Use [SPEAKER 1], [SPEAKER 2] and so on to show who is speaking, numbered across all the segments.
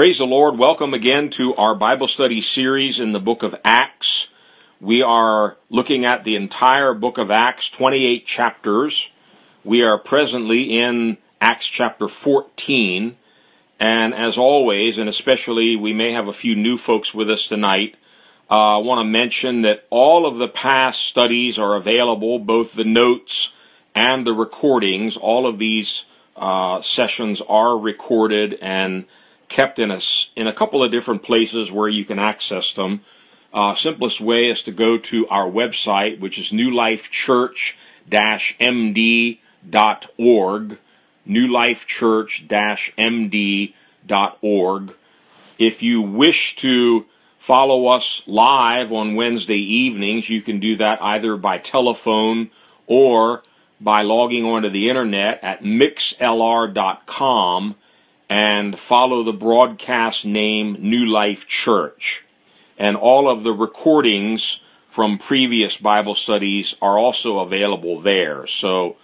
[SPEAKER 1] Praise the Lord. Welcome again to our Bible study series in the book of Acts. We are looking at the entire book of Acts, 28 chapters. We are presently in Acts chapter 14. And as always, and especially we may have a few new folks with us tonight, uh, I want to mention that all of the past studies are available, both the notes and the recordings. All of these uh, sessions are recorded and kept in a, in a couple of different places where you can access them. Uh, simplest way is to go to our website, which is newlifechurch-md.org, newlifechurch-md.org. If you wish to follow us live on Wednesday evenings, you can do that either by telephone or by logging onto the internet at mixlr.com and follow the broadcast name New Life Church. And all of the recordings from previous Bible studies are also available there. So,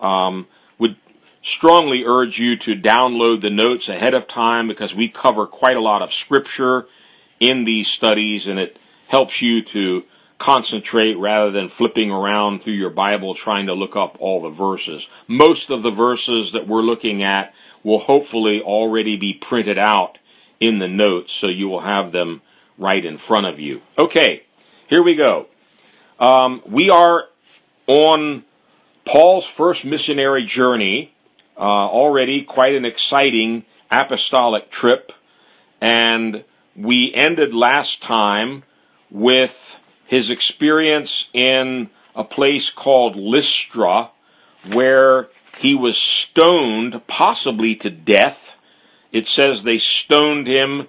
[SPEAKER 1] um, would strongly urge you to download the notes ahead of time because we cover quite a lot of scripture in these studies and it helps you to concentrate rather than flipping around through your Bible trying to look up all the verses. Most of the verses that we're looking at will hopefully already be printed out in the notes so you will have them right in front of you. Okay, here we go. Um, we are on Paul's first missionary journey, uh, already quite an exciting apostolic trip, and we ended last time with his experience in a place called Lystra, where he was stoned, possibly to death. It says they stoned him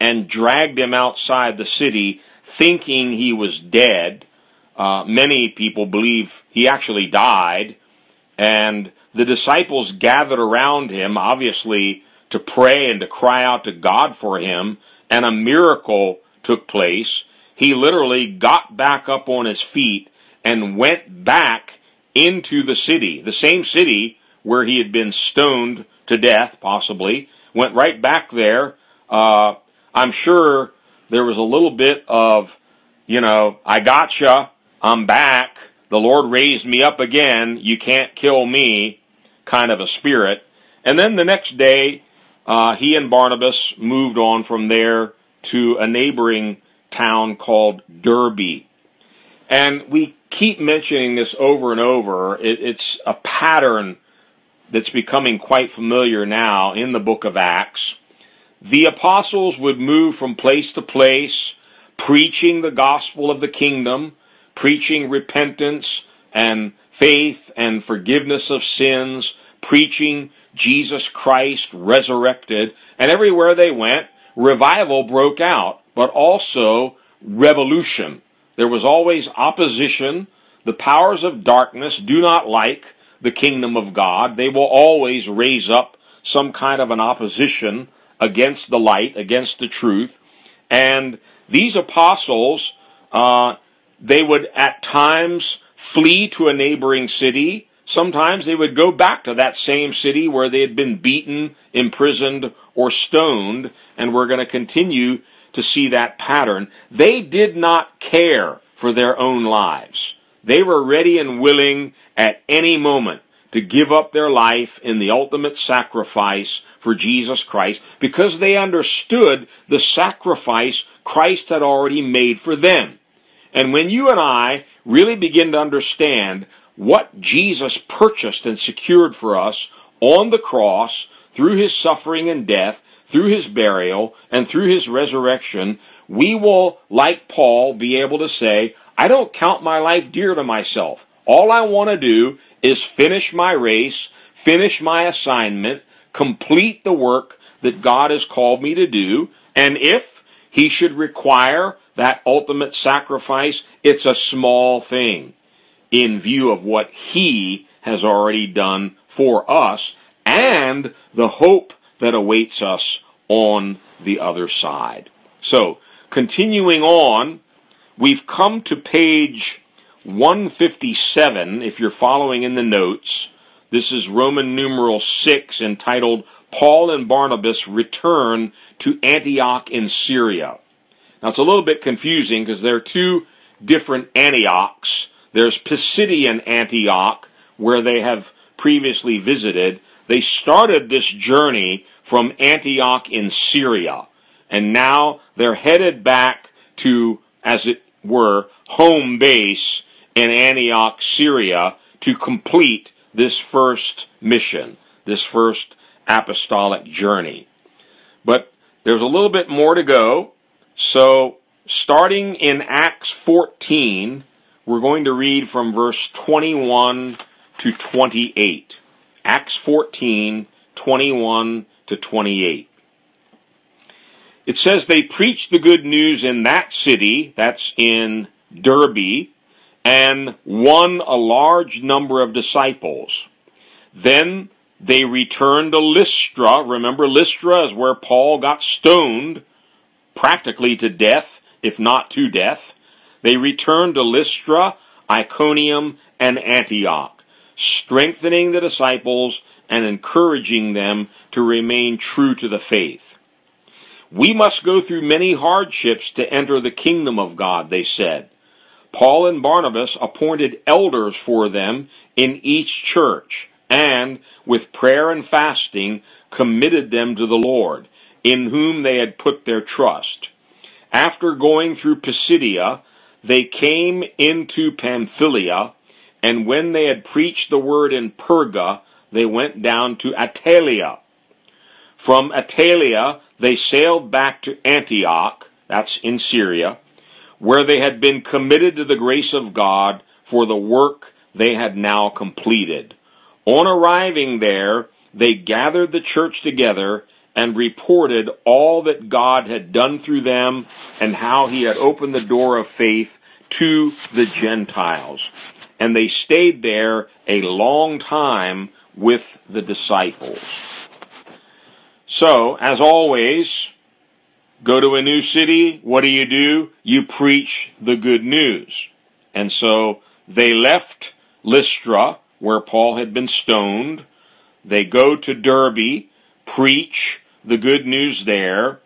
[SPEAKER 1] and dragged him outside the city, thinking he was dead. Uh, many people believe he actually died. And the disciples gathered around him, obviously, to pray and to cry out to God for him. And a miracle took place. He literally got back up on his feet and went back into the city, the same city where he had been stoned to death, possibly, went right back there. Uh, I'm sure there was a little bit of, you know, I gotcha, I'm back, the Lord raised me up again, you can't kill me, kind of a spirit. And then the next day, uh, he and Barnabas moved on from there to a neighboring town called Derbe. And we keep mentioning this over and over. It, it's a pattern that's becoming quite familiar now in the book of Acts. The apostles would move from place to place, preaching the gospel of the kingdom, preaching repentance and faith and forgiveness of sins, preaching Jesus Christ resurrected, and everywhere they went, revival broke out, but also revolution. There was always opposition. The powers of darkness do not like the kingdom of God. They will always raise up some kind of an opposition against the light, against the truth. And these apostles, uh, they would at times flee to a neighboring city. Sometimes they would go back to that same city where they had been beaten, imprisoned, or stoned, and we're going to continue to see that pattern. They did not care for their own lives. They were ready and willing at any moment to give up their life in the ultimate sacrifice for Jesus Christ because they understood the sacrifice Christ had already made for them. And when you and I really begin to understand what Jesus purchased and secured for us on the cross through his suffering and death, through his burial and through his resurrection, we will, like Paul, be able to say, I don't count my life dear to myself. All I want to do is finish my race, finish my assignment, complete the work that God has called me to do, and if he should require that ultimate sacrifice, it's a small thing in view of what he has already done for us and the hope that awaits us on the other side. So, continuing on, we've come to page 157, if you're following in the notes. This is Roman numeral 6 entitled Paul and Barnabas return to Antioch in Syria. Now it's a little bit confusing because there are two different Antiochs. There's Pisidian Antioch, where they have previously visited. They started this journey from Antioch in Syria, and now they're headed back to, as it were, home base in Antioch, Syria, to complete this first mission, this first apostolic journey. But there's a little bit more to go. So, starting in Acts 14, we're going to read from verse 21 to 28. Acts 14, 21 to 28. It says they preached the good news in that city, that's in Derbe, and won a large number of disciples. Then they returned to Lystra. Remember, Lystra is where Paul got stoned practically to death, if not to death. They returned to Lystra, Iconium, and Antioch, strengthening the disciples and encouraging them to remain true to the faith. We must go through many hardships to enter the kingdom of God, they said. Paul and Barnabas appointed elders for them in each church and with prayer and fasting committed them to the Lord, in whom they had put their trust. After going through Pisidia, they came into Pamphylia, and when they had preached the word in Perga, they went down to Attalia. From Attalia, they sailed back to Antioch, that's in Syria, where they had been committed to the grace of God for the work they had now completed. On arriving there, they gathered the church together and reported all that God had done through them and how he had opened the door of faith to the Gentiles. And they stayed there a long time with the disciples. So, as always, go to a new city, what do you do? You preach the good news. And so they left Lystra, where Paul had been stoned. They go to Derbe, preach the good news there,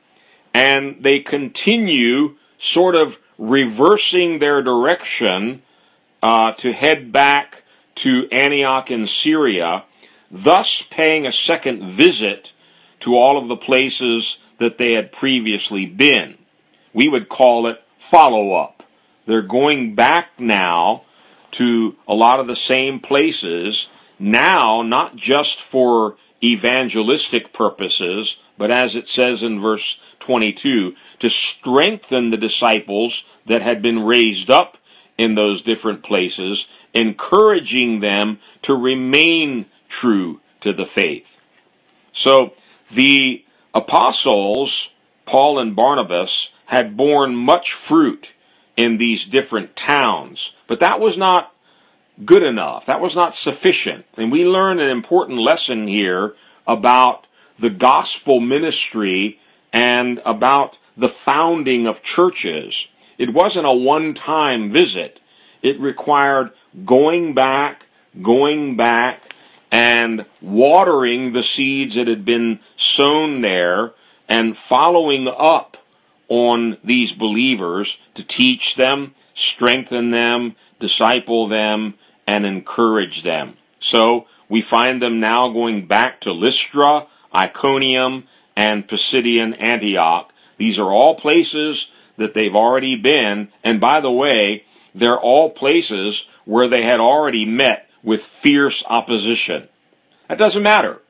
[SPEAKER 1] and they continue sort of reversing their direction uh, to head back to Antioch in Syria, thus paying a second visit to all of the places that they had previously been. We would call it follow up. They're going back now to a lot of the same places now, not just for evangelistic purposes, but as it says in verse 22, to strengthen the disciples that had been raised up in those different places, encouraging them to remain true to the faith. So the apostles, Paul and Barnabas, had borne much fruit in these different towns. But that was not good enough. That was not sufficient. And we learn an important lesson here about the gospel ministry and about the founding of churches. It wasn't a one time visit. It required going back, going back, and watering the seeds that had been sown there and following up on these believers to teach them, strengthen them, disciple them, and encourage them. So we find them now going back to Lystra, Iconium, and Pisidian Antioch. These are all places that they've already been, and by the way, they're all places where they had already met with fierce opposition. That doesn't matter.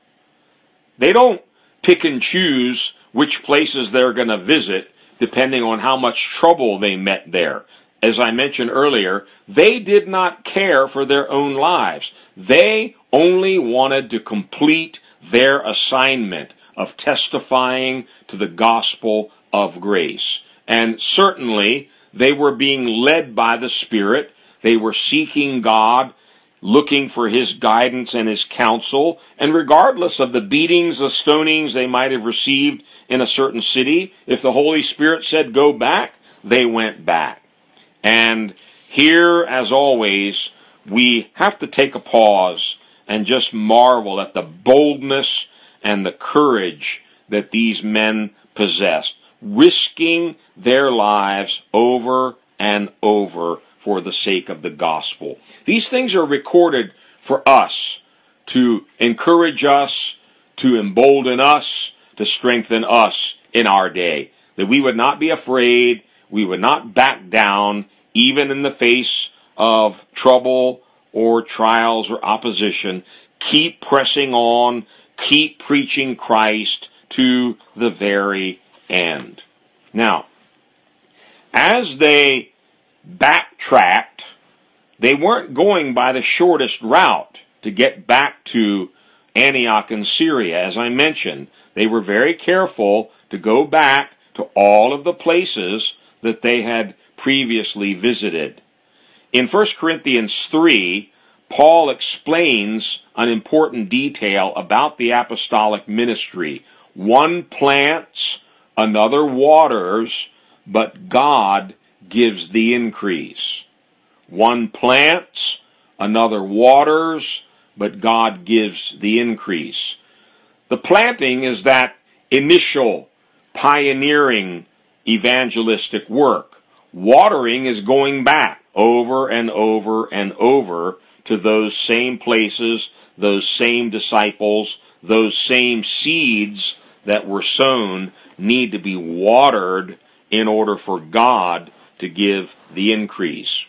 [SPEAKER 1] They don't pick and choose which places they're going to visit depending on how much trouble they met there. As I mentioned earlier, they did not care for their own lives. They only wanted to complete their assignment of testifying to the gospel of grace. And certainly, they were being led by the Spirit. They were seeking God looking for his guidance and his counsel, and regardless of the beatings, the stonings they might have received in a certain city, if the Holy Spirit said go back, they went back. And here, as always, we have to take a pause and just marvel at the boldness and the courage that these men possessed, risking their lives over and over for the sake of the gospel. These things are recorded for us to encourage us, to embolden us, to strengthen us in our day. That we would not be afraid, we would not back down, even in the face of trouble or trials or opposition. Keep pressing on, keep preaching Christ to the very end. Now, as they backtracked, they weren't going by the shortest route to get back to Antioch in Syria. As I mentioned, they were very careful to go back to all of the places that they had previously visited. In 1 Corinthians 3, Paul explains an important detail about the apostolic ministry. One plants, another waters, but God gives the increase. One plants, another waters, but God gives the increase. The planting is that initial pioneering evangelistic work. Watering is going back over and over and over to those same places, those same disciples, those same seeds that were sown need to be watered in order for God to give the increase.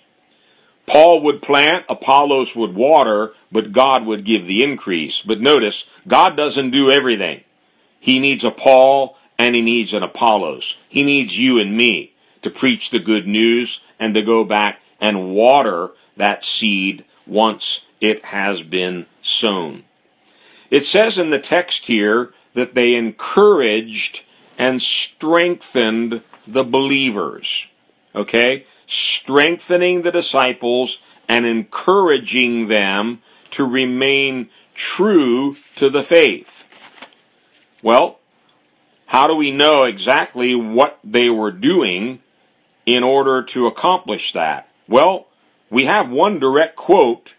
[SPEAKER 1] Paul would plant, Apollos would water, but God would give the increase. But notice, God doesn't do everything. He needs a Paul and he needs an Apollos. He needs you and me to preach the good news and to go back and water that seed once it has been sown. It says in the text here that they encouraged and strengthened the believers. Okay? strengthening the disciples and encouraging them to remain true to the faith. Well, how do we know exactly what they were doing in order to accomplish that? Well, we have one direct quote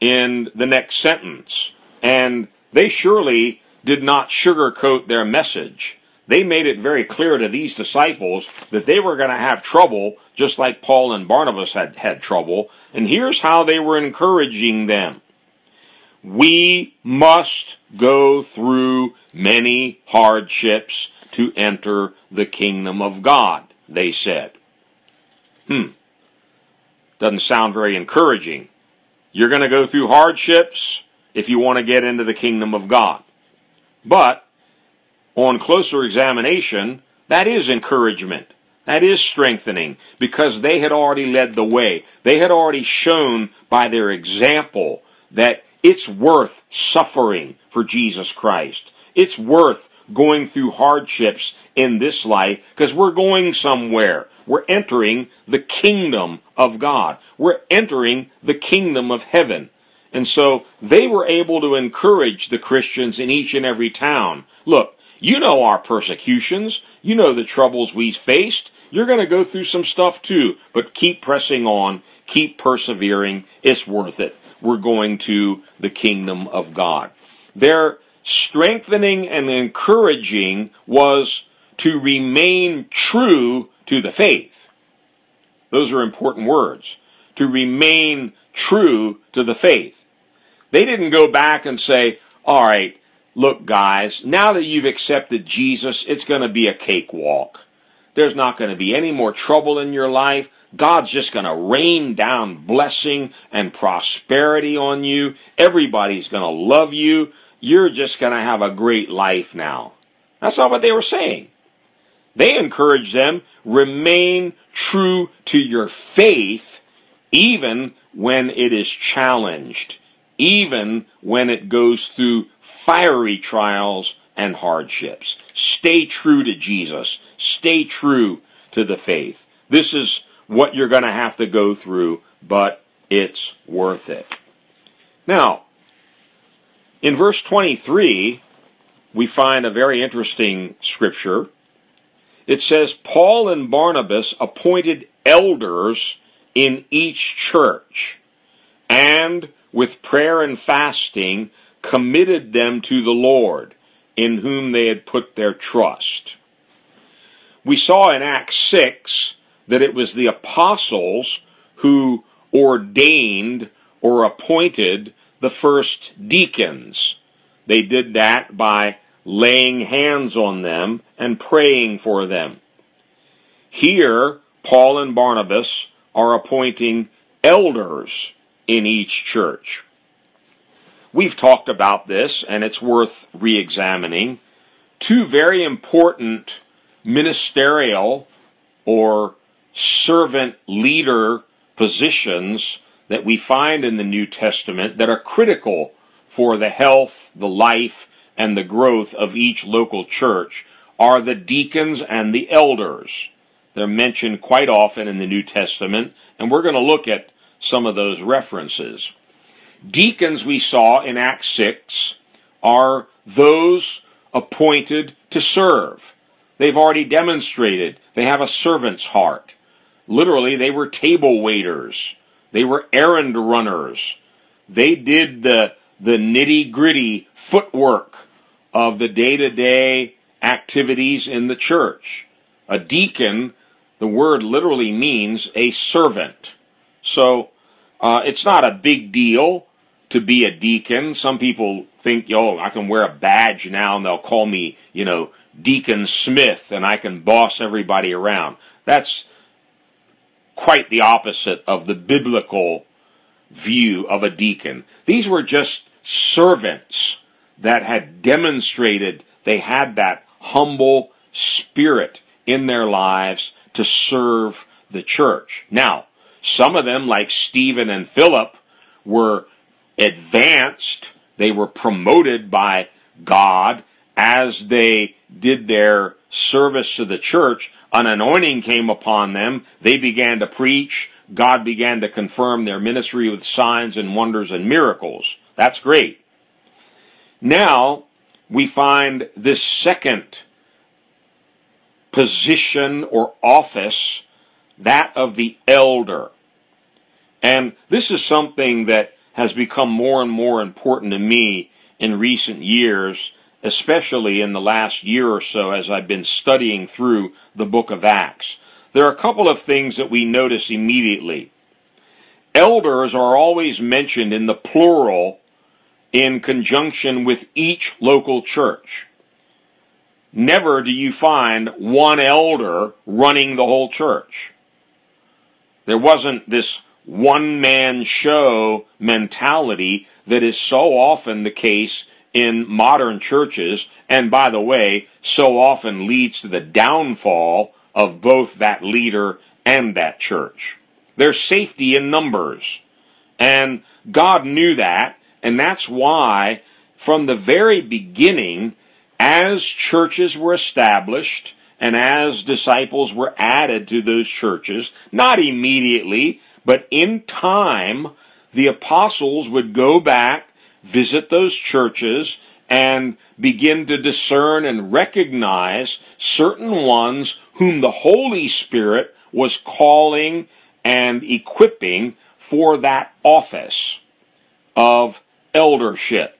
[SPEAKER 1] in the next sentence, and they surely did not sugarcoat their message they made it very clear to these disciples that they were going to have trouble, just like Paul and Barnabas had had trouble. And here's how they were encouraging them. We must go through many hardships to enter the kingdom of God, they said. Hmm. Doesn't sound very encouraging. You're going to go through hardships if you want to get into the kingdom of God. But on closer examination, that is encouragement. That is strengthening because they had already led the way. They had already shown by their example that it's worth suffering for Jesus Christ. It's worth going through hardships in this life because we're going somewhere. We're entering the kingdom of God. We're entering the kingdom of heaven. And so they were able to encourage the Christians in each and every town. Look, you know our persecutions. You know the troubles we faced. You're going to go through some stuff too, but keep pressing on. Keep persevering. It's worth it. We're going to the kingdom of God. Their strengthening and encouraging was to remain true to the faith. Those are important words. To remain true to the faith. They didn't go back and say, all right, look, guys, now that you've accepted Jesus, it's going to be a cakewalk. There's not going to be any more trouble in your life. God's just going to rain down blessing and prosperity on you. Everybody's going to love you. You're just going to have a great life now. That's not what they were saying. They encouraged them, remain true to your faith, even when it is challenged, even when it goes through fiery trials and hardships. Stay true to Jesus. Stay true to the faith. This is what you're going to have to go through, but it's worth it. Now, in verse 23, we find a very interesting scripture. It says, Paul and Barnabas appointed elders in each church, and with prayer and fasting committed them to the Lord in whom they had put their trust. We saw in Acts 6 that it was the apostles who ordained or appointed the first deacons. They did that by laying hands on them and praying for them. Here, Paul and Barnabas are appointing elders in each church. We've talked about this, and it's worth re examining. Two very important ministerial or servant leader positions that we find in the New Testament that are critical for the health, the life, and the growth of each local church are the deacons and the elders. They're mentioned quite often in the New Testament, and we're going to look at some of those references. Deacons, we saw in Acts 6, are those appointed to serve. They've already demonstrated they have a servant's heart. Literally, they were table waiters. They were errand runners. They did the, the nitty gritty footwork of the day to day activities in the church. A deacon, the word literally means a servant. So, uh, it's not a big deal to be a deacon. Some people think, yo, I can wear a badge now and they'll call me, you know, Deacon Smith and I can boss everybody around. That's quite the opposite of the biblical view of a deacon. These were just servants that had demonstrated they had that humble spirit in their lives to serve the church. Now, some of them, like Stephen and Philip, were advanced, they were promoted by God as they did their service to the church. An anointing came upon them. They began to preach. God began to confirm their ministry with signs and wonders and miracles. That's great. Now, we find this second position or office, that of the elder. And this is something that has become more and more important to me in recent years, especially in the last year or so as I've been studying through the book of Acts. There are a couple of things that we notice immediately. Elders are always mentioned in the plural in conjunction with each local church. Never do you find one elder running the whole church. There wasn't this one man show mentality that is so often the case in modern churches, and by the way, so often leads to the downfall of both that leader and that church. There's safety in numbers. And God knew that, and that's why from the very beginning, as churches were established, and as disciples were added to those churches, not immediately, but in time, the apostles would go back, visit those churches, and begin to discern and recognize certain ones whom the Holy Spirit was calling and equipping for that office of eldership.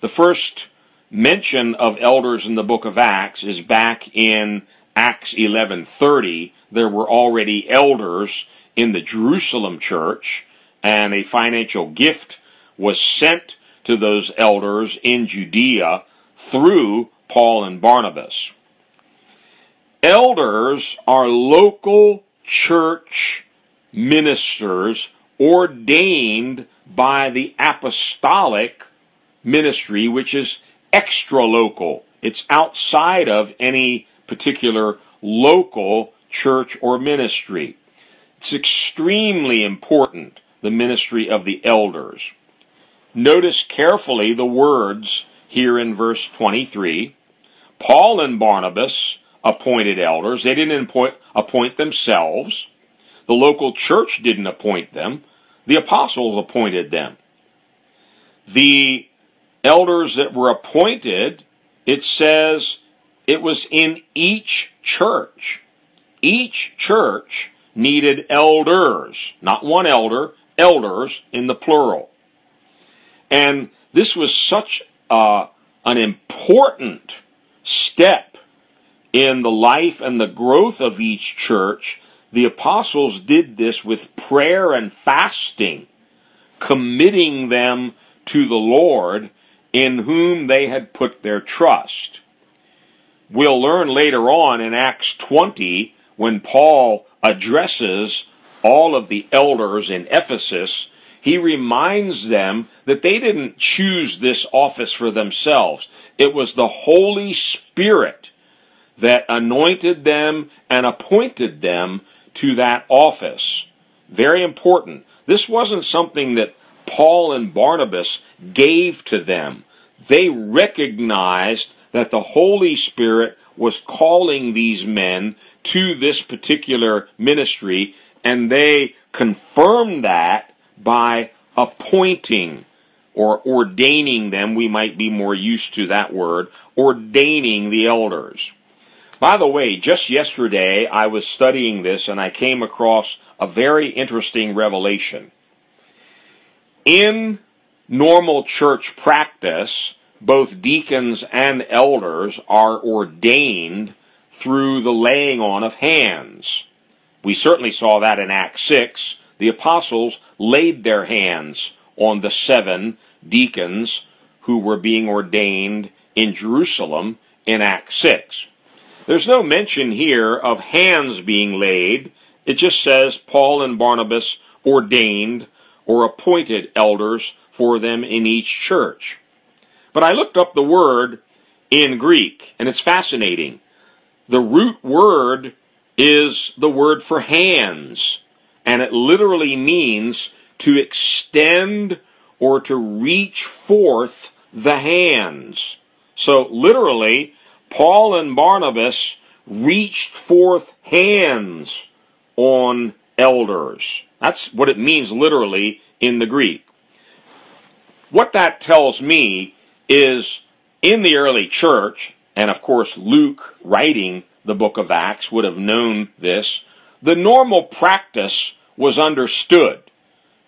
[SPEAKER 1] The first mention of elders in the book of Acts is back in Acts 11:30. There were already elders in the Jerusalem church, and a financial gift was sent to those elders in Judea through Paul and Barnabas. Elders are local church ministers ordained by the apostolic ministry, which is extra local. It's outside of any particular local church or ministry. It's extremely important, the ministry of the elders. Notice carefully the words here in verse 23. Paul and Barnabas appointed elders. They didn't appoint, appoint themselves. The local church didn't appoint them. The apostles appointed them. The elders that were appointed, it says it was in each church. Each church needed elders, not one elder, elders in the plural. And this was such a an important step in the life and the growth of each church, the apostles did this with prayer and fasting, committing them to the Lord in whom they had put their trust. We'll learn later on in Acts 20 when Paul addresses all of the elders in Ephesus, he reminds them that they didn't choose this office for themselves. It was the Holy Spirit that anointed them and appointed them to that office. Very important. This wasn't something that Paul and Barnabas gave to them. They recognized that the Holy Spirit was calling these men to this particular ministry, and they confirmed that by appointing or ordaining them. We might be more used to that word, ordaining the elders. By the way, just yesterday I was studying this and I came across a very interesting revelation. In normal church practice, both deacons and elders are ordained through the laying on of hands. We certainly saw that in Acts 6. The apostles laid their hands on the seven deacons who were being ordained in Jerusalem in Acts 6. There's no mention here of hands being laid. It just says Paul and Barnabas ordained or appointed elders for them in each church. But I looked up the word in Greek, and it's fascinating. The root word is the word for hands, and it literally means to extend or to reach forth the hands. So literally, Paul and Barnabas reached forth hands on elders. That's what it means literally in the Greek. What that tells me is in the early church, and of course Luke writing the book of Acts would have known this, the normal practice was understood.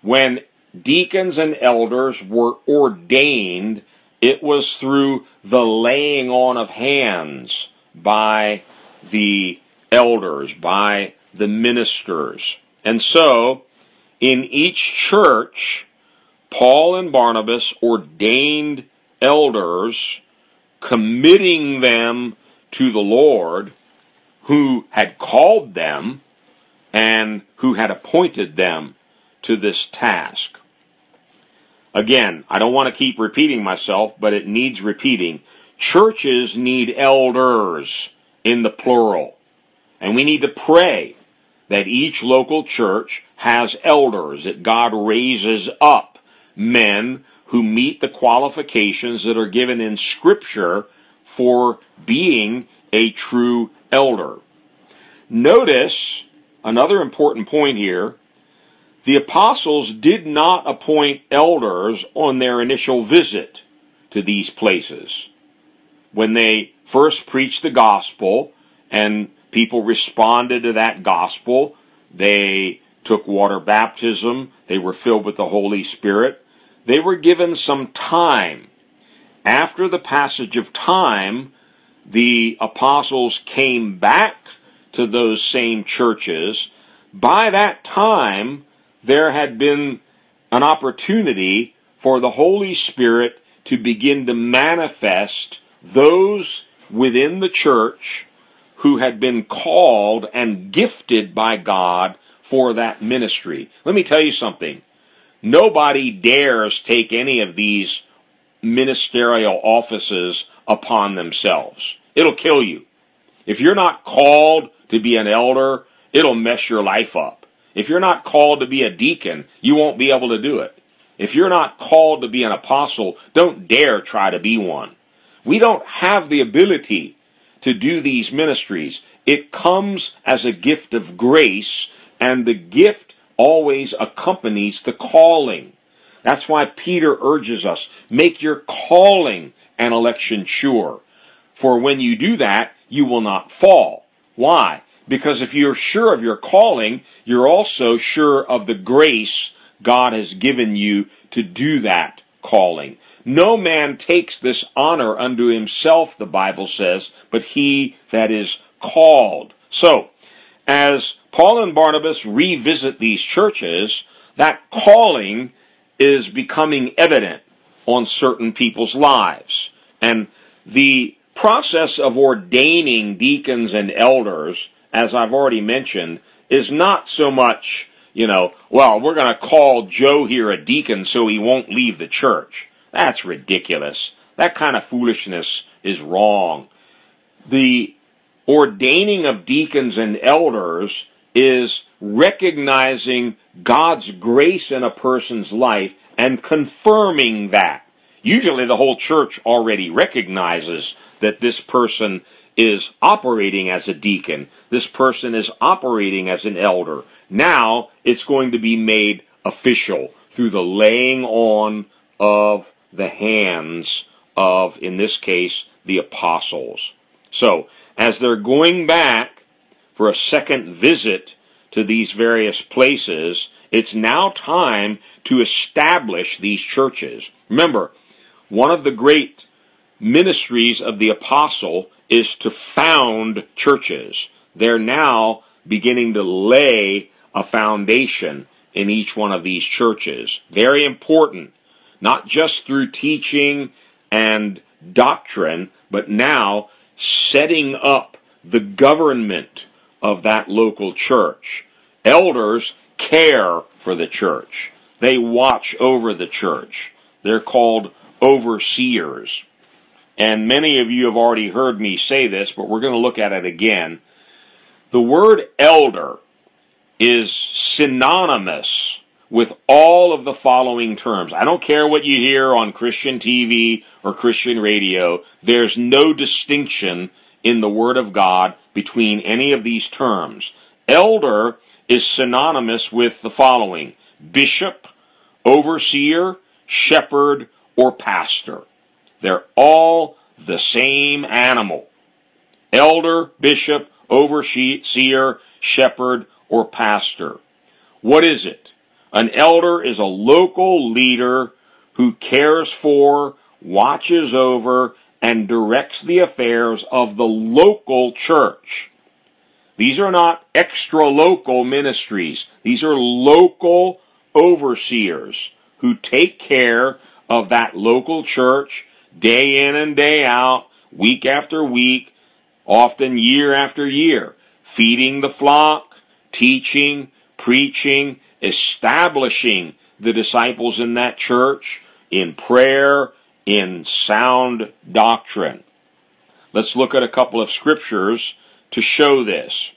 [SPEAKER 1] When deacons and elders were ordained it was through the laying on of hands by the elders, by the ministers. And so, in each church, Paul and Barnabas ordained elders, committing them to the Lord, who had called them and who had appointed them to this task. Again, I don't want to keep repeating myself, but it needs repeating. Churches need elders in the plural. And we need to pray that each local church has elders, that God raises up men who meet the qualifications that are given in Scripture for being a true elder. Notice another important point here the apostles did not appoint elders on their initial visit to these places. When they first preached the gospel and people responded to that gospel, they took water baptism, they were filled with the Holy Spirit, they were given some time. After the passage of time, the apostles came back to those same churches. By that time, there had been an opportunity for the Holy Spirit to begin to manifest those within the church who had been called and gifted by God for that ministry. Let me tell you something. Nobody dares take any of these ministerial offices upon themselves. It'll kill you. If you're not called to be an elder, it'll mess your life up. If you're not called to be a deacon, you won't be able to do it. If you're not called to be an apostle, don't dare try to be one. We don't have the ability to do these ministries. It comes as a gift of grace, and the gift always accompanies the calling. That's why Peter urges us, make your calling and election sure. For when you do that, you will not fall. Why? Because if you're sure of your calling, you're also sure of the grace God has given you to do that calling. No man takes this honor unto himself, the Bible says, but he that is called. So, as Paul and Barnabas revisit these churches, that calling is becoming evident on certain people's lives. And the process of ordaining deacons and elders, as I've already mentioned, is not so much, you know, well, we're going to call Joe here a deacon so he won't leave the church. That's ridiculous. That kind of foolishness is wrong. The ordaining of deacons and elders is recognizing God's grace in a person's life and confirming that. Usually the whole church already recognizes that this person is operating as a deacon. This person is operating as an elder. Now it's going to be made official through the laying on of the hands of, in this case, the apostles. So, as they're going back for a second visit to these various places, it's now time to establish these churches. Remember, one of the great ministries of the apostle is to found churches. They're now beginning to lay a foundation in each one of these churches. Very important, not just through teaching and doctrine, but now setting up the government of that local church. Elders care for the church. They watch over the church. They're called overseers. And many of you have already heard me say this, but we're going to look at it again. The word elder is synonymous with all of the following terms. I don't care what you hear on Christian TV or Christian radio. There's no distinction in the Word of God between any of these terms. Elder is synonymous with the following bishop, overseer, shepherd, or pastor. They're all the same animal. Elder, bishop, overseer, shepherd, or pastor. What is it? An elder is a local leader who cares for, watches over, and directs the affairs of the local church. These are not extra local ministries. These are local overseers who take care of that local church day in and day out, week after week, often year after year, feeding the flock, teaching, preaching, establishing the disciples in that church in prayer, in sound doctrine. Let's look at a couple of scriptures to show this.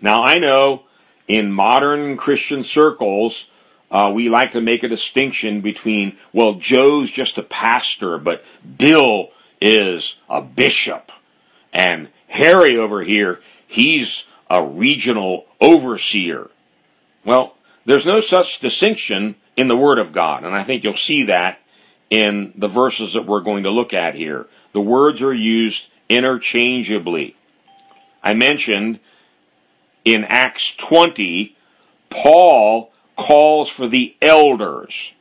[SPEAKER 1] Now, I know in modern Christian circles, uh, we like to make a distinction between, well, Joe's just a pastor, but Bill is a bishop. And Harry over here, he's a regional overseer. Well, there's no such distinction in the Word of God, and I think you'll see that in the verses that we're going to look at here. The words are used interchangeably. I mentioned in Acts 20, Paul calls for the elders.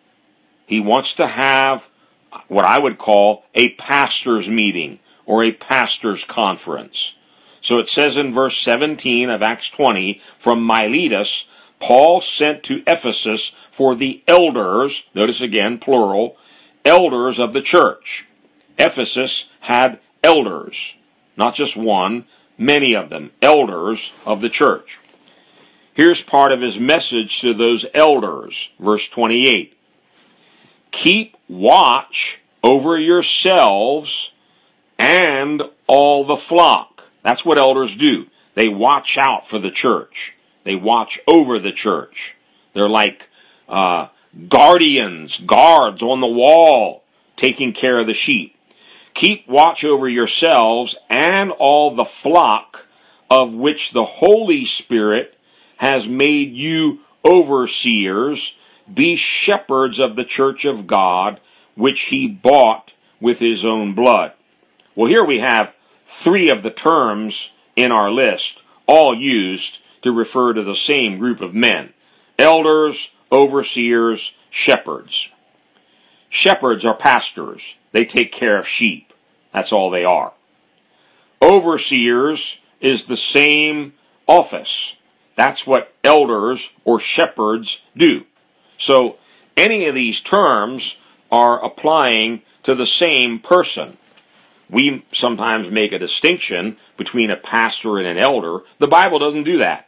[SPEAKER 1] He wants to have what I would call a pastor's meeting or a pastor's conference. So it says in verse 17 of Acts 20, from Miletus, Paul sent to Ephesus for the elders, notice again, plural, elders of the church. Ephesus had elders, not just one, many of them, elders of the church. Here's part of his message to those elders, verse 28. Keep watch over yourselves and all the flock. That's what elders do. They watch out for the church. They watch over the church. They're like uh, guardians, guards on the wall, taking care of the sheep. Keep watch over yourselves and all the flock of which the Holy Spirit has made you overseers, be shepherds of the church of God, which he bought with his own blood. Well, here we have three of the terms in our list, all used to refer to the same group of men elders, overseers, shepherds. Shepherds are pastors. They take care of sheep. That's all they are. Overseers is the same office. That's what elders or shepherds do. So any of these terms are applying to the same person. We sometimes make a distinction between a pastor and an elder. The Bible doesn't do that.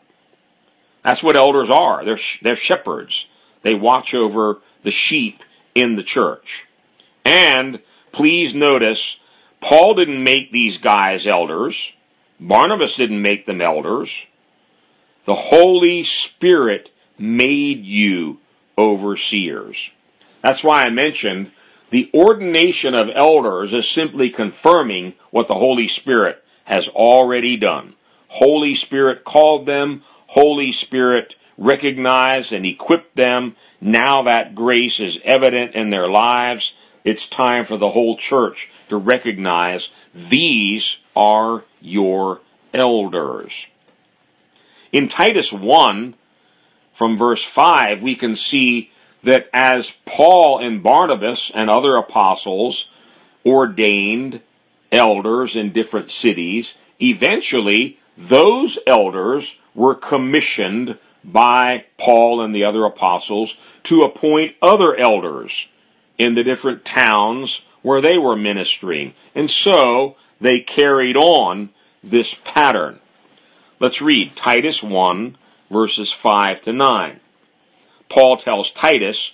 [SPEAKER 1] That's what elders are. They're, they're shepherds. They watch over the sheep in the church. And please notice, Paul didn't make these guys elders. Barnabas didn't make them elders. The Holy Spirit made you overseers. That's why I mentioned the ordination of elders is simply confirming what the Holy Spirit has already done. Holy Spirit called them, Holy Spirit recognized and equipped them. Now that grace is evident in their lives, it's time for the whole church to recognize these are your elders. In Titus 1, from verse 5, we can see that as Paul and Barnabas and other apostles ordained elders in different cities, eventually those elders were commissioned by Paul and the other apostles to appoint other elders in the different towns where they were ministering. And so they carried on this pattern. Let's read Titus 1, verses 5 to 9. Paul tells Titus,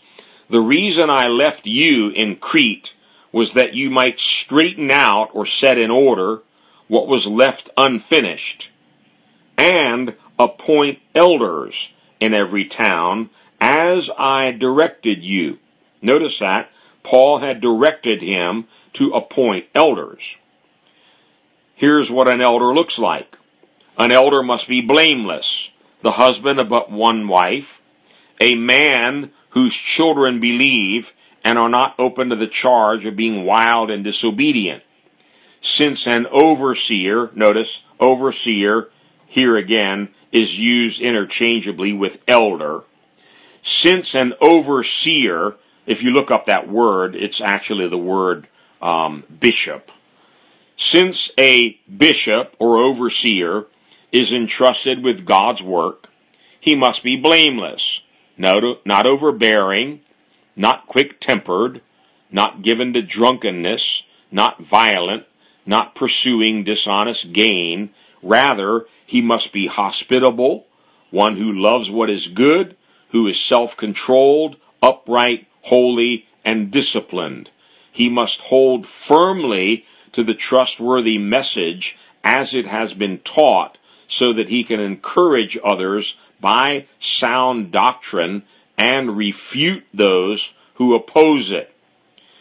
[SPEAKER 1] The reason I left you in Crete was that you might straighten out or set in order what was left unfinished, and appoint elders in every town as I directed you. Notice that Paul had directed him to appoint elders. Here's what an elder looks like. An elder must be blameless, the husband of but one wife, a man whose children believe and are not open to the charge of being wild and disobedient. Since an overseer, notice, overseer, here again, is used interchangeably with elder. Since an overseer, if you look up that word, it's actually the word um, bishop. Since a bishop or overseer is entrusted with God's work, he must be blameless, not, not overbearing, not quick tempered, not given to drunkenness, not violent, not pursuing dishonest gain. Rather, he must be hospitable, one who loves what is good, who is self controlled, upright, holy, and disciplined. He must hold firmly to the trustworthy message as it has been taught so that he can encourage others by sound doctrine and refute those who oppose it.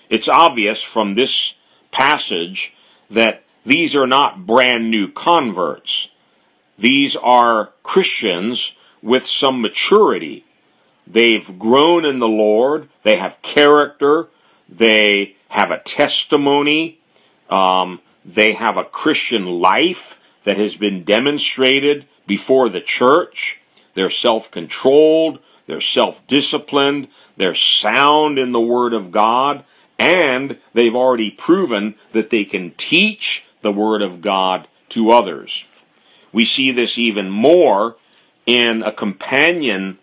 [SPEAKER 1] It's obvious from this passage that these are not brand new converts. These are Christians with some maturity. They've grown in the Lord. They have character. They have a testimony. Um, they have a Christian life that has been demonstrated before the church. They're self controlled, they're self disciplined, they're sound in the Word of God, and they've already proven that they can teach the Word of God to others. We see this even more in a companion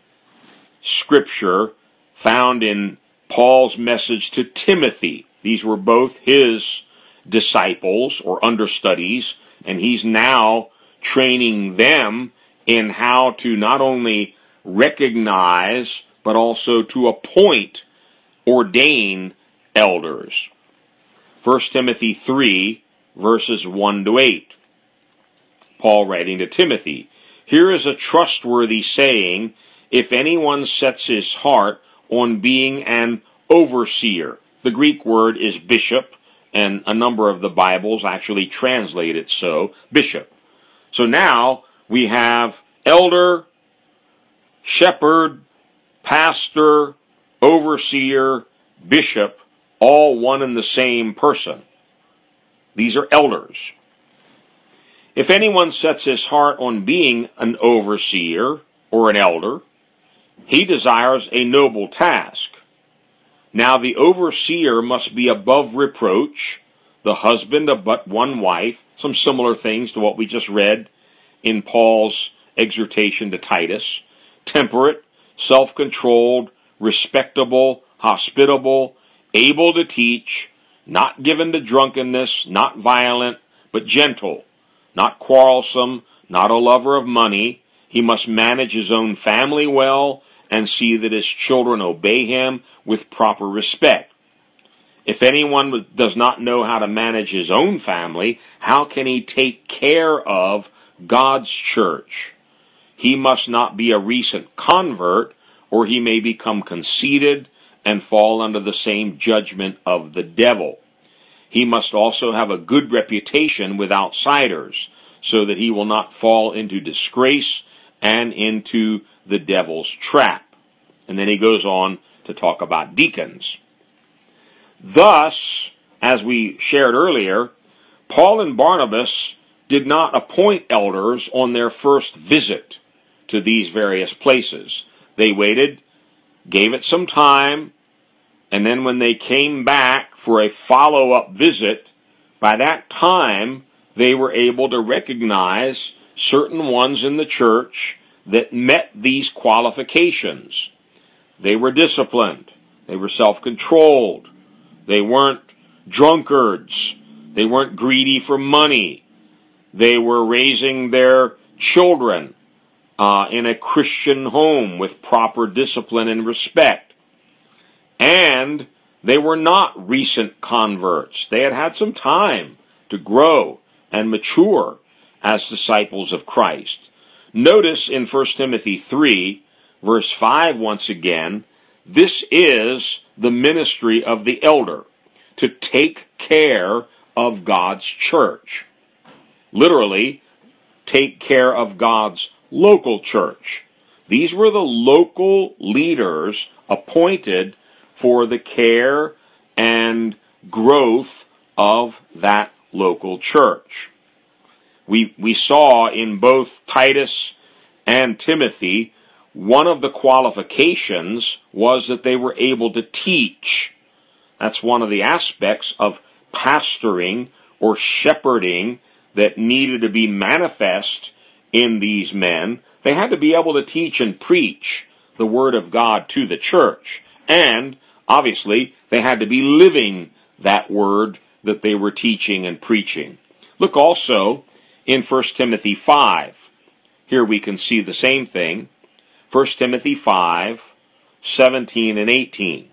[SPEAKER 1] scripture found in Paul's message to Timothy. These were both his disciples or understudies and he's now training them in how to not only recognize but also to appoint ordain elders 1 timothy 3 verses 1 to 8 paul writing to timothy here is a trustworthy saying if anyone sets his heart on being an overseer the greek word is bishop and a number of the Bibles actually translate it so, bishop. So now we have elder, shepherd, pastor, overseer, bishop, all one and the same person. These are elders. If anyone sets his heart on being an overseer or an elder, he desires a noble task. Now the overseer must be above reproach, the husband of but one wife, some similar things to what we just read in Paul's exhortation to Titus, temperate, self controlled, respectable, hospitable, able to teach, not given to drunkenness, not violent, but gentle, not quarrelsome, not a lover of money. He must manage his own family well and see that his children obey him with proper respect. If anyone does not know how to manage his own family, how can he take care of God's church? He must not be a recent convert, or he may become conceited and fall under the same judgment of the devil. He must also have a good reputation with outsiders, so that he will not fall into disgrace and into the devil's trap. And then he goes on to talk about deacons. Thus, as we shared earlier, Paul and Barnabas did not appoint elders on their first visit to these various places. They waited, gave it some time, and then when they came back for a follow up visit, by that time they were able to recognize certain ones in the church that met these qualifications. They were disciplined. They were self controlled. They weren't drunkards. They weren't greedy for money. They were raising their children uh, in a Christian home with proper discipline and respect and they were not recent converts. They had had some time to grow and mature as disciples of Christ. Notice in 1 Timothy 3, verse 5 once again, this is the ministry of the elder, to take care of God's church. Literally, take care of God's local church. These were the local leaders appointed for the care and growth of that local church. We, we saw in both Titus and Timothy, one of the qualifications was that they were able to teach. That's one of the aspects of pastoring or shepherding that needed to be manifest in these men. They had to be able to teach and preach the Word of God to the church. And Obviously, they had to be living that word that they were teaching and preaching. Look also in 1 Timothy 5. Here we can see the same thing. 1 Timothy 5, 17 and 18.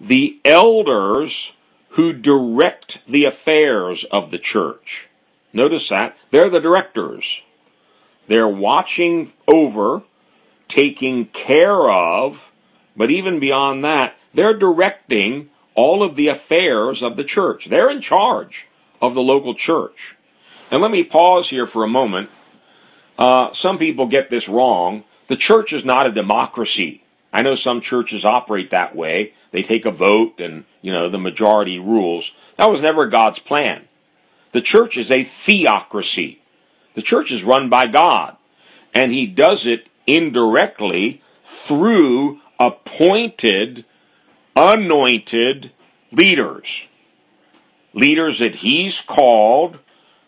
[SPEAKER 1] The elders who direct the affairs of the church. Notice that. They're the directors. They're watching over, taking care of, but even beyond that, they're directing all of the affairs of the church. They're in charge of the local church. And let me pause here for a moment. Uh, some people get this wrong. The church is not a democracy. I know some churches operate that way. They take a vote and, you know, the majority rules. That was never God's plan. The church is a theocracy. The church is run by God. And He does it indirectly through appointed, anointed leaders. Leaders that he's called,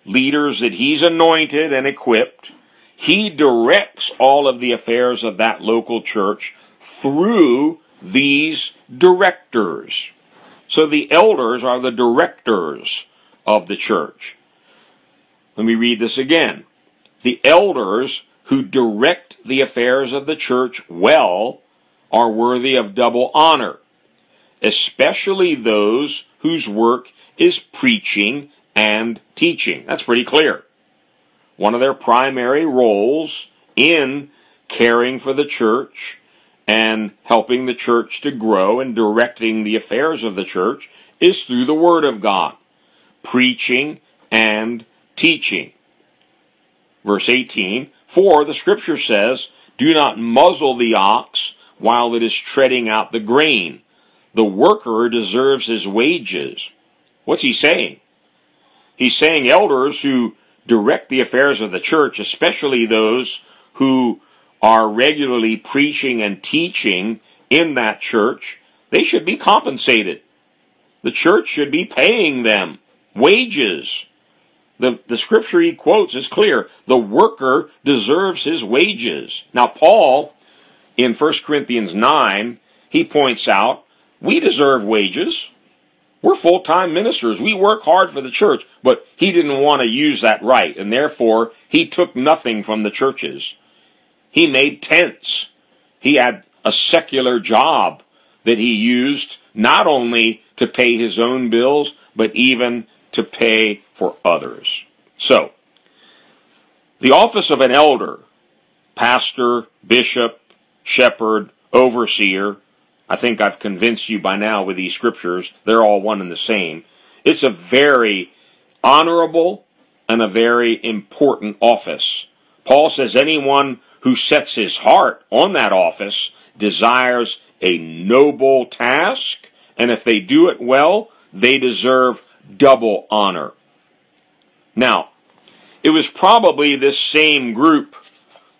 [SPEAKER 1] leaders that he's anointed and equipped. He directs all of the affairs of that local church through these directors. So the elders are the directors of the church. Let me read this again. The elders who direct the affairs of the church well are worthy of double honor, especially those whose work is preaching and teaching. That's pretty clear. One of their primary roles in caring for the church and helping the church to grow and directing the affairs of the church is through the Word of God, preaching and teaching. Verse 18, for the scripture says, do not muzzle the ox while it is treading out the grain. The worker deserves his wages. What's he saying? He's saying elders who direct the affairs of the church, especially those who are regularly preaching and teaching in that church, they should be compensated. The church should be paying them wages. The, the scripture he quotes is clear. The worker deserves his wages. Now, Paul, in 1 Corinthians 9, he points out, we deserve wages. We're full time ministers. We work hard for the church, but he didn't want to use that right, and therefore he took nothing from the churches. He made tents. He had a secular job that he used not only to pay his own bills, but even to pay for others. So, the office of an elder, pastor, bishop, shepherd, overseer, I think I've convinced you by now with these scriptures, they're all one and the same. It's a very honorable and a very important office. Paul says anyone who sets his heart on that office desires a noble task, and if they do it well, they deserve double honor. Now, it was probably this same group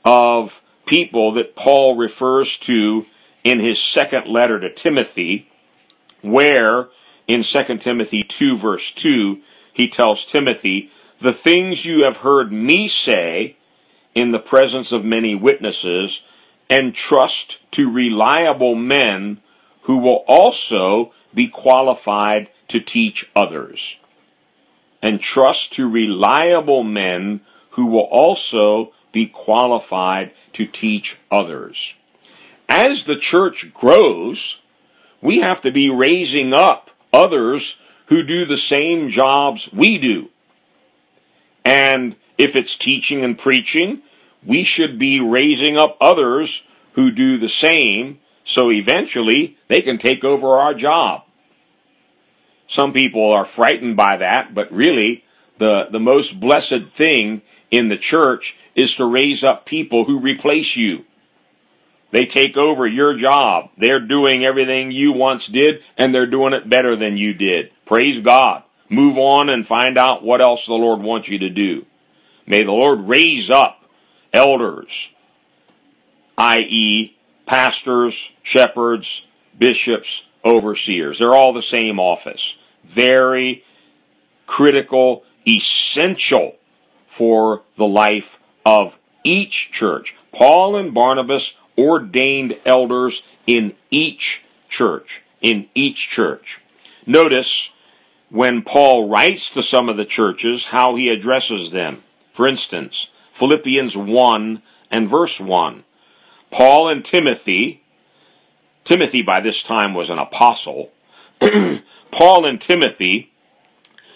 [SPEAKER 1] of people that Paul refers to in his second letter to Timothy, where in 2 Timothy 2 verse 2, he tells Timothy, the things you have heard me say in the presence of many witnesses, and trust to reliable men who will also be qualified to teach others. And trust to reliable men who will also be qualified to teach others. As the church grows, we have to be raising up others who do the same jobs we do. And if it's teaching and preaching, we should be raising up others who do the same so eventually they can take over our job. Some people are frightened by that, but really the, the most blessed thing in the church is to raise up people who replace you. They take over your job. They're doing everything you once did, and they're doing it better than you did. Praise God. Move on and find out what else the Lord wants you to do. May the Lord raise up elders, i.e., pastors, shepherds, bishops, overseers. They're all the same office. Very critical, essential for the life of each church. Paul and Barnabas ordained elders in each church. In each church. Notice when Paul writes to some of the churches how he addresses them. For instance, Philippians 1 and verse 1. Paul and Timothy, Timothy by this time was an apostle, Paul and Timothy,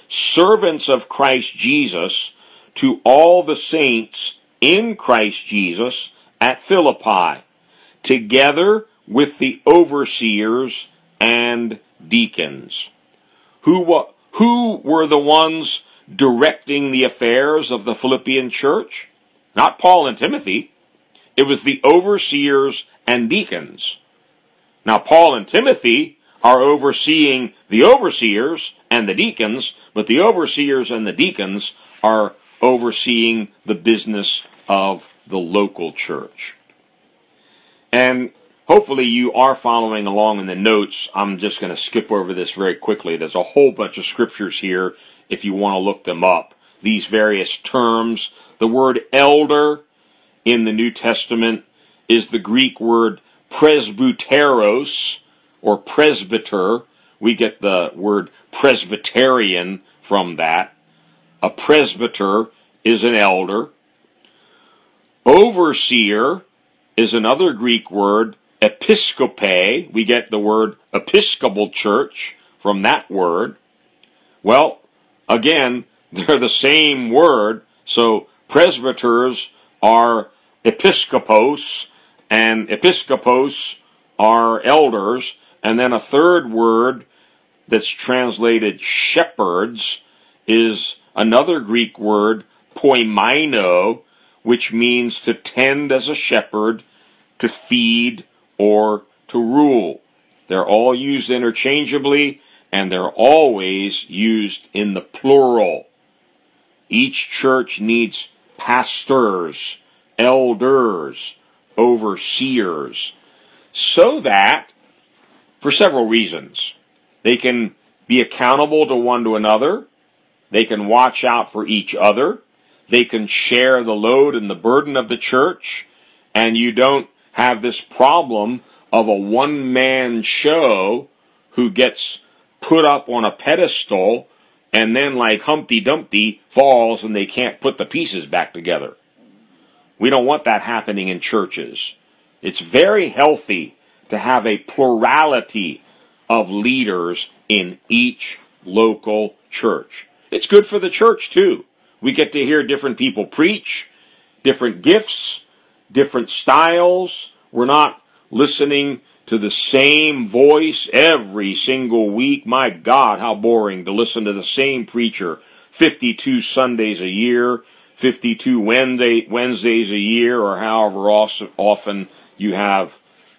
[SPEAKER 1] servants of Christ Jesus, to all the saints in Christ Jesus at Philippi, together with the overseers and deacons. Who, who were the ones directing the affairs of the Philippian church? Not Paul and Timothy. It was the overseers and deacons. Now, Paul and Timothy are overseeing the overseers and the deacons, but the overseers and the deacons are overseeing the business of the local church. And hopefully you are following along in the notes. I'm just going to skip over this very quickly. There's a whole bunch of scriptures here if you want to look them up. These various terms. The word elder in the New Testament is the Greek word presbyteros or presbyter. We get the word Presbyterian from that. A presbyter is an elder. Overseer is another Greek word, episcope. We get the word episcopal church from that word. Well, again, they're the same word, so presbyters are episkopos, and episkopos are elders, and then a third word that's translated shepherds is another Greek word, poimaino, which means to tend as a shepherd, to feed, or to rule. They're all used interchangeably, and they're always used in the plural. Each church needs pastors elders, overseers. so that, for several reasons, they can be accountable to one to another, they can watch out for each other, they can share the load and the burden of the church, and you don't have this problem of a one man show who gets put up on a pedestal and then, like Humpty Dumpty, falls and they can't put the pieces back together. We don't want that happening in churches. It's very healthy to have a plurality of leaders in each local church. It's good for the church too. We get to hear different people preach, different gifts, different styles. We're not listening to the same voice every single week. My God, how boring to listen to the same preacher 52 Sundays a year, 52 Wednesday, Wednesdays a year, or however often you have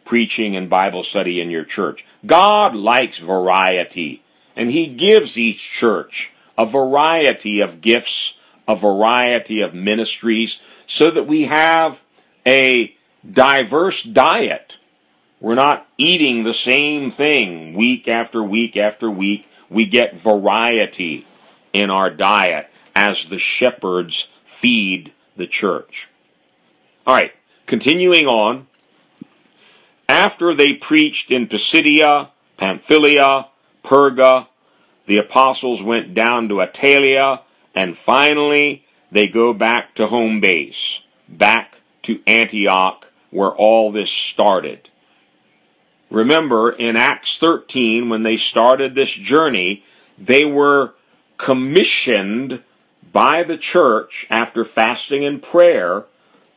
[SPEAKER 1] preaching and Bible study in your church. God likes variety, and He gives each church a variety of gifts, a variety of ministries, so that we have a diverse diet. We're not eating the same thing week after week after week. We get variety in our diet as the shepherds feed the church. All right, continuing on. After they preached in Pisidia, Pamphylia, Perga, the apostles went down to Attalia, and finally they go back to home base, back to Antioch, where all this started. Remember, in Acts 13, when they started this journey, they were commissioned by the church after fasting and prayer,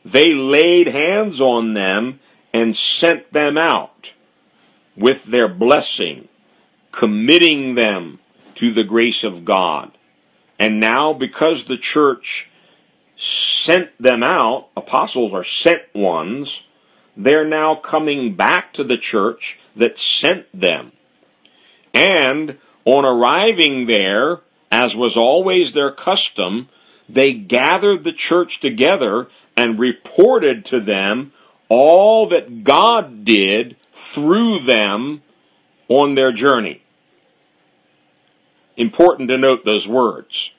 [SPEAKER 1] they laid hands on them and sent them out with their blessing, committing them to the grace of God. And now, because the church sent them out, apostles are sent ones, they're now coming back to the church that sent them. And on arriving there, as was always their custom, they gathered the church together and reported to them all that God did through them on their journey. Important to note those words.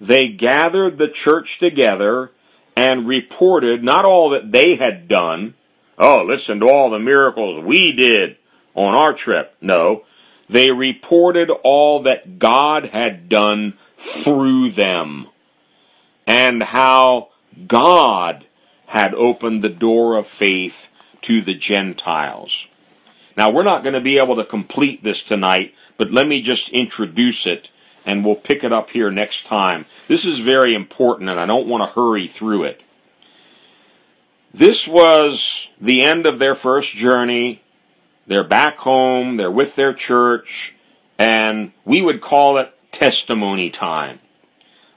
[SPEAKER 1] They gathered the church together and reported not all that they had done. Oh, listen to all the miracles we did on our trip. No, they reported all that God had done through them and how God had opened the door of faith to the Gentiles. Now, we're not going to be able to complete this tonight, but let me just introduce it and we'll pick it up here next time. This is very important and I don't want to hurry through it. This was the end of their first journey they're back home, they're with their church, and we would call it testimony time.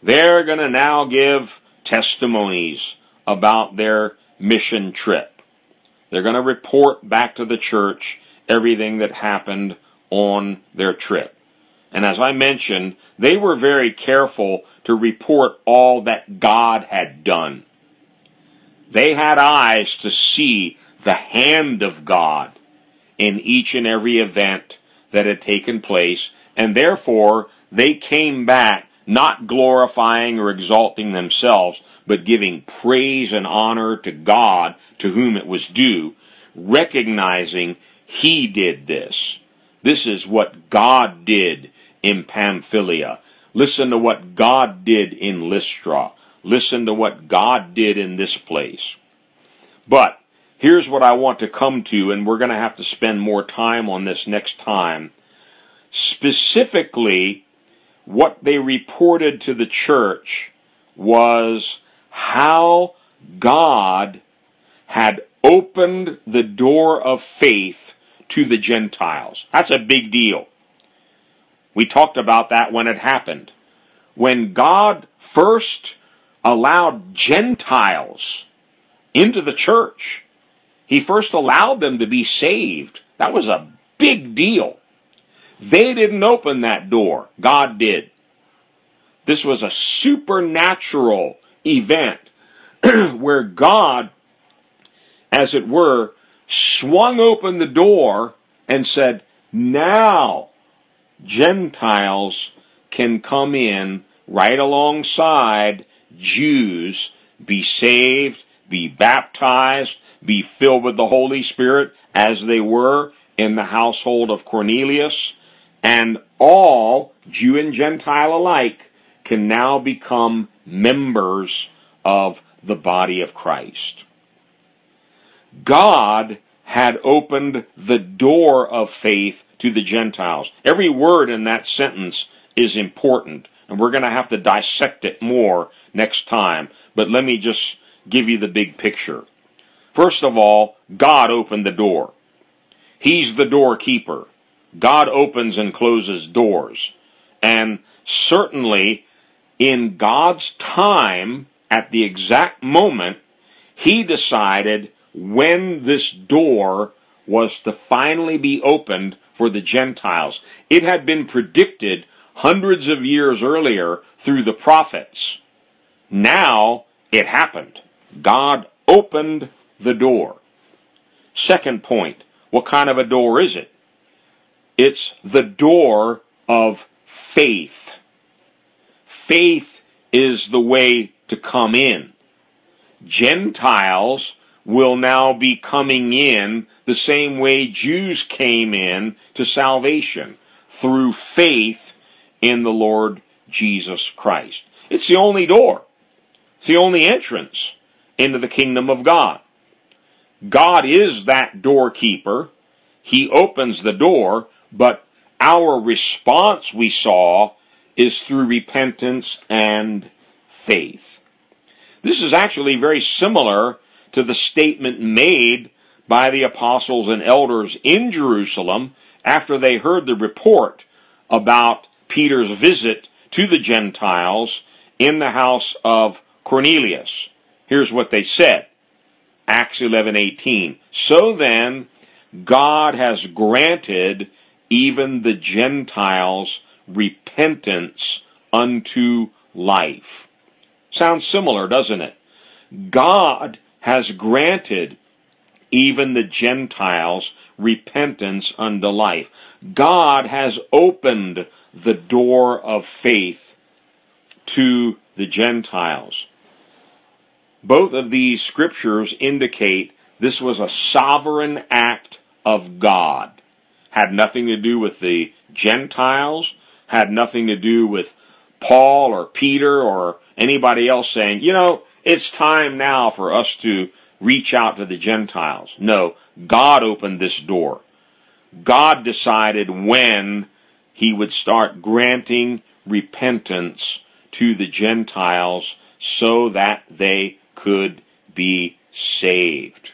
[SPEAKER 1] They're going to now give testimonies about their mission trip. They're going to report back to the church everything that happened on their trip. And as I mentioned, they were very careful to report all that God had done. They had eyes to see the hand of God in each and every event that had taken place, and therefore they came back not glorifying or exalting themselves, but giving praise and honor to God to whom it was due, recognizing He did this. This is what God did in Pamphylia. Listen to what God did in Lystra. Listen to what God did in this place. But here's what I want to come to, and we're going to have to spend more time on this next time. Specifically, what they reported to the church was how God had opened the door of faith to the Gentiles. That's a big deal. We talked about that when it happened. When God first allowed Gentiles into the church, he first allowed them to be saved. That was a big deal. They didn't open that door. God did. This was a supernatural event where God, as it were, swung open the door and said, now Gentiles can come in right alongside Jews, be saved, be baptized, be filled with the Holy Spirit as they were in the household of Cornelius, and all, Jew and Gentile alike, can now become members of the body of Christ. God had opened the door of faith to the Gentiles. Every word in that sentence is important, and we're going to have to dissect it more next time. But let me just give you the big picture. First of all, God opened the door. He's the doorkeeper. God opens and closes doors. And certainly, in God's time, at the exact moment, He decided when this door was to finally be opened for the Gentiles. It had been predicted hundreds of years earlier through the prophets. Now it happened. God opened the door. Second point, what kind of a door is it? It's the door of faith. Faith is the way to come in. Gentiles will now be coming in the same way Jews came in to salvation through faith in the Lord Jesus Christ. It's the only door. It's the only entrance into the kingdom of God. God is that doorkeeper. He opens the door, but our response we saw is through repentance and faith. This is actually very similar to the statement made by the apostles and elders in Jerusalem after they heard the report about Peter's visit to the Gentiles in the house of Cornelius. Here's what they said. Acts 11:18. So then God has granted even the Gentiles repentance unto life. Sounds similar, doesn't it? God has granted even the Gentiles repentance unto life. God has opened the door of faith to the Gentiles. Both of these scriptures indicate this was a sovereign act of God. Had nothing to do with the Gentiles, had nothing to do with Paul or Peter or anybody else saying, you know, it's time now for us to reach out to the Gentiles. No, God opened this door. God decided when he would start granting repentance to the Gentiles so that they could be saved.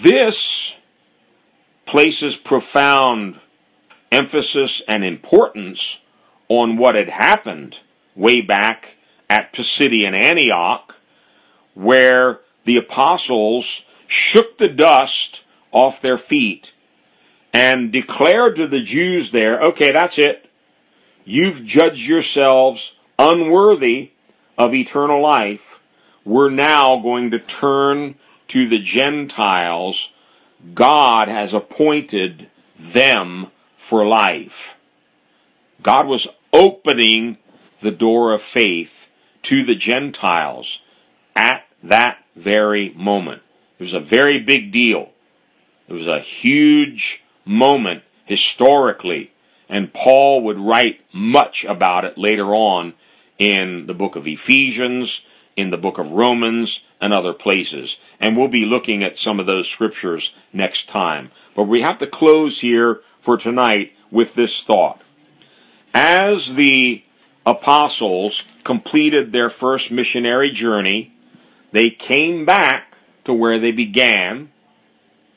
[SPEAKER 1] This places profound emphasis and importance on what had happened way back at Pisidian Antioch, where the apostles shook the dust off their feet and declared to the Jews there, okay, that's it. You've judged yourselves unworthy of eternal life. We're now going to turn to the Gentiles. God has appointed them for life. God was opening the door of faith to the Gentiles at that very moment. It was a very big deal. It was a huge moment historically, and Paul would write much about it later on in the book of Ephesians, in the book of Romans, and other places. And we'll be looking at some of those scriptures next time. But we have to close here for tonight with this thought. As the apostles completed their first missionary journey, they came back to where they began.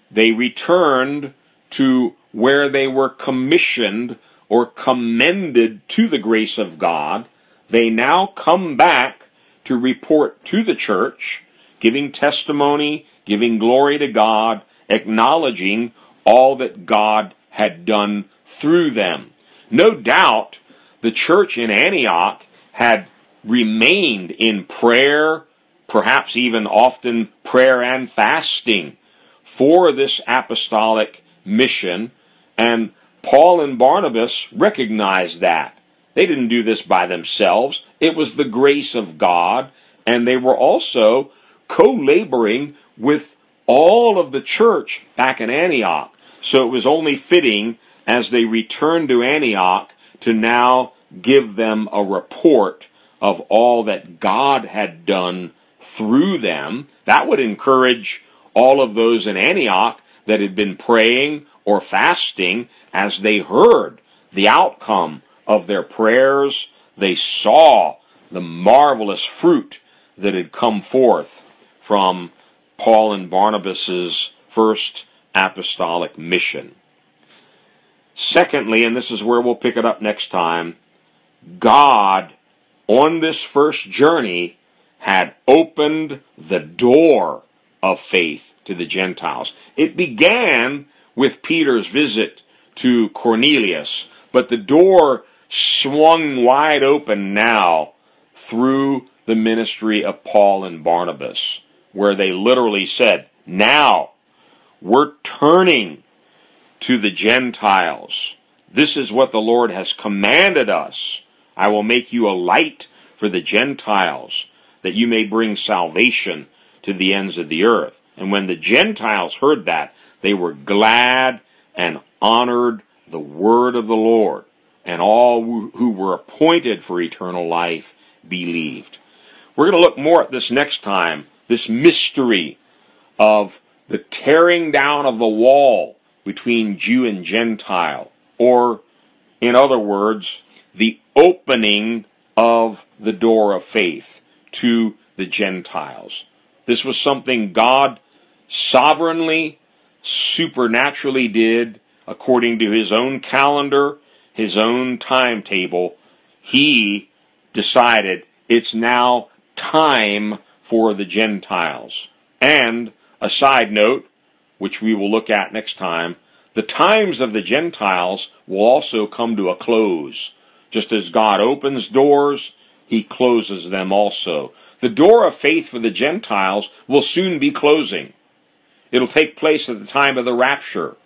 [SPEAKER 1] They returned to where they were commissioned or commended to the grace of God. They now come back to report to the church, giving testimony, giving glory to God, acknowledging all that God had done through them. No doubt the church in Antioch had remained in prayer, perhaps even often prayer and fasting for this apostolic mission, and Paul and Barnabas recognized that. They didn't do this by themselves. It was the grace of God, and they were also co laboring with all of the church back in Antioch. So it was only fitting as they returned to Antioch to now give them a report of all that God had done through them. That would encourage all of those in Antioch that had been praying or fasting as they heard the outcome of their prayers. They saw the marvelous fruit that had come forth from Paul and Barnabas's first apostolic mission. Secondly, and this is where we'll pick it up next time, God on this first journey had opened the door of faith to the Gentiles. It began with Peter's visit to Cornelius, but the door swung wide open now through the ministry of Paul and Barnabas, where they literally said, Now we're turning to the Gentiles. This is what the Lord has commanded us. I will make you a light for the Gentiles, that you may bring salvation to the ends of the earth. And when the Gentiles heard that, they were glad and honored the word of the Lord, and all who were appointed for eternal life believed. We're going to look more at this next time, this mystery of the tearing down of the wall between Jew and Gentile, or, in other words, the opening of the door of faith to the Gentiles. This was something God sovereignly, supernaturally did according to his own calendar, his own timetable. He decided it's now time for the Gentiles. And a side note, which we will look at next time, the times of the Gentiles will also come to a close. Just as God opens doors, he closes them also. The door of faith for the Gentiles will soon be closing. It'll take place at the time of the rapture.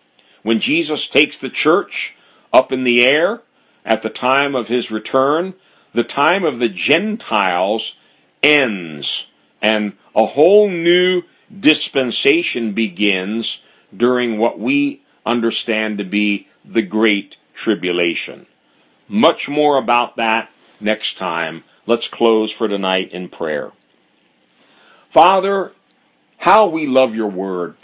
[SPEAKER 1] When Jesus takes the church up in the air at the time of his return, the time of the Gentiles ends and a whole new dispensation begins during what we understand to be the Great Tribulation. Much more about that next time. Let's close for tonight in prayer. Father, how we love your word.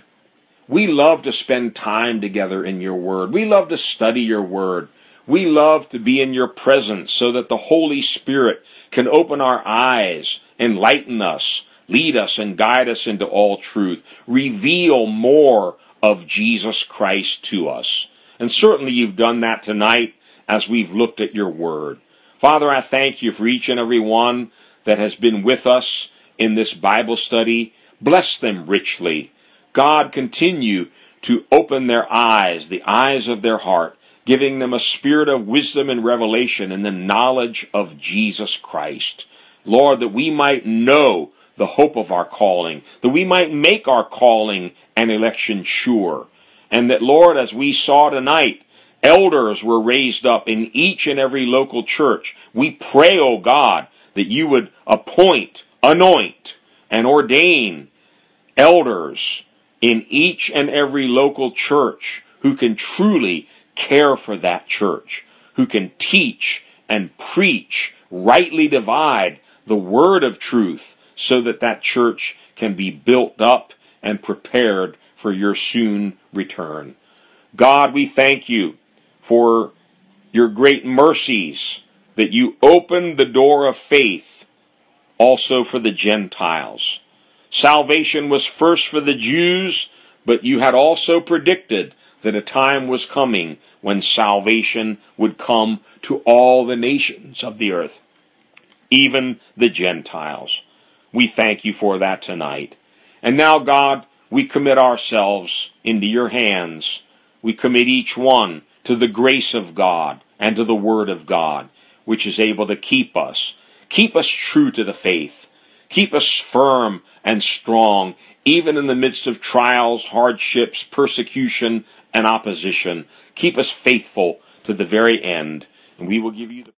[SPEAKER 1] We love to spend time together in your word. We love to study your word. We love to be in your presence so that the Holy Spirit can open our eyes, enlighten us, lead us, and guide us into all truth. Reveal more of Jesus Christ to us. And certainly you've done that tonight as we've looked at your word. Father, I thank you for each and every one that has been with us in this Bible study. Bless them richly. God, continue to open their eyes, the eyes of their heart, giving them a spirit of wisdom and revelation and the knowledge of Jesus Christ. Lord, that we might know the hope of our calling, that we might make our calling and election sure. And that, Lord, as we saw tonight, elders were raised up in each and every local church. We pray, O oh God, that you would appoint, anoint, and ordain elders in each and every local church who can truly care for that church, who can teach and preach, rightly divide the word of truth so that that church can be built up and prepared for your soon return. God, we thank you for your great mercies that you opened the door of faith also for the Gentiles. Salvation was first for the Jews, but you had also predicted that a time was coming when salvation would come to all the nations of the earth, even the Gentiles. We thank you for that tonight. And now, God, we commit ourselves into your hands. We commit each one to the grace of God and to the Word of God, which is able to keep us. Keep us true to the faith Keep us firm and strong, even in the midst of trials, hardships, persecution, and opposition. Keep us faithful to the very end, and we will give you the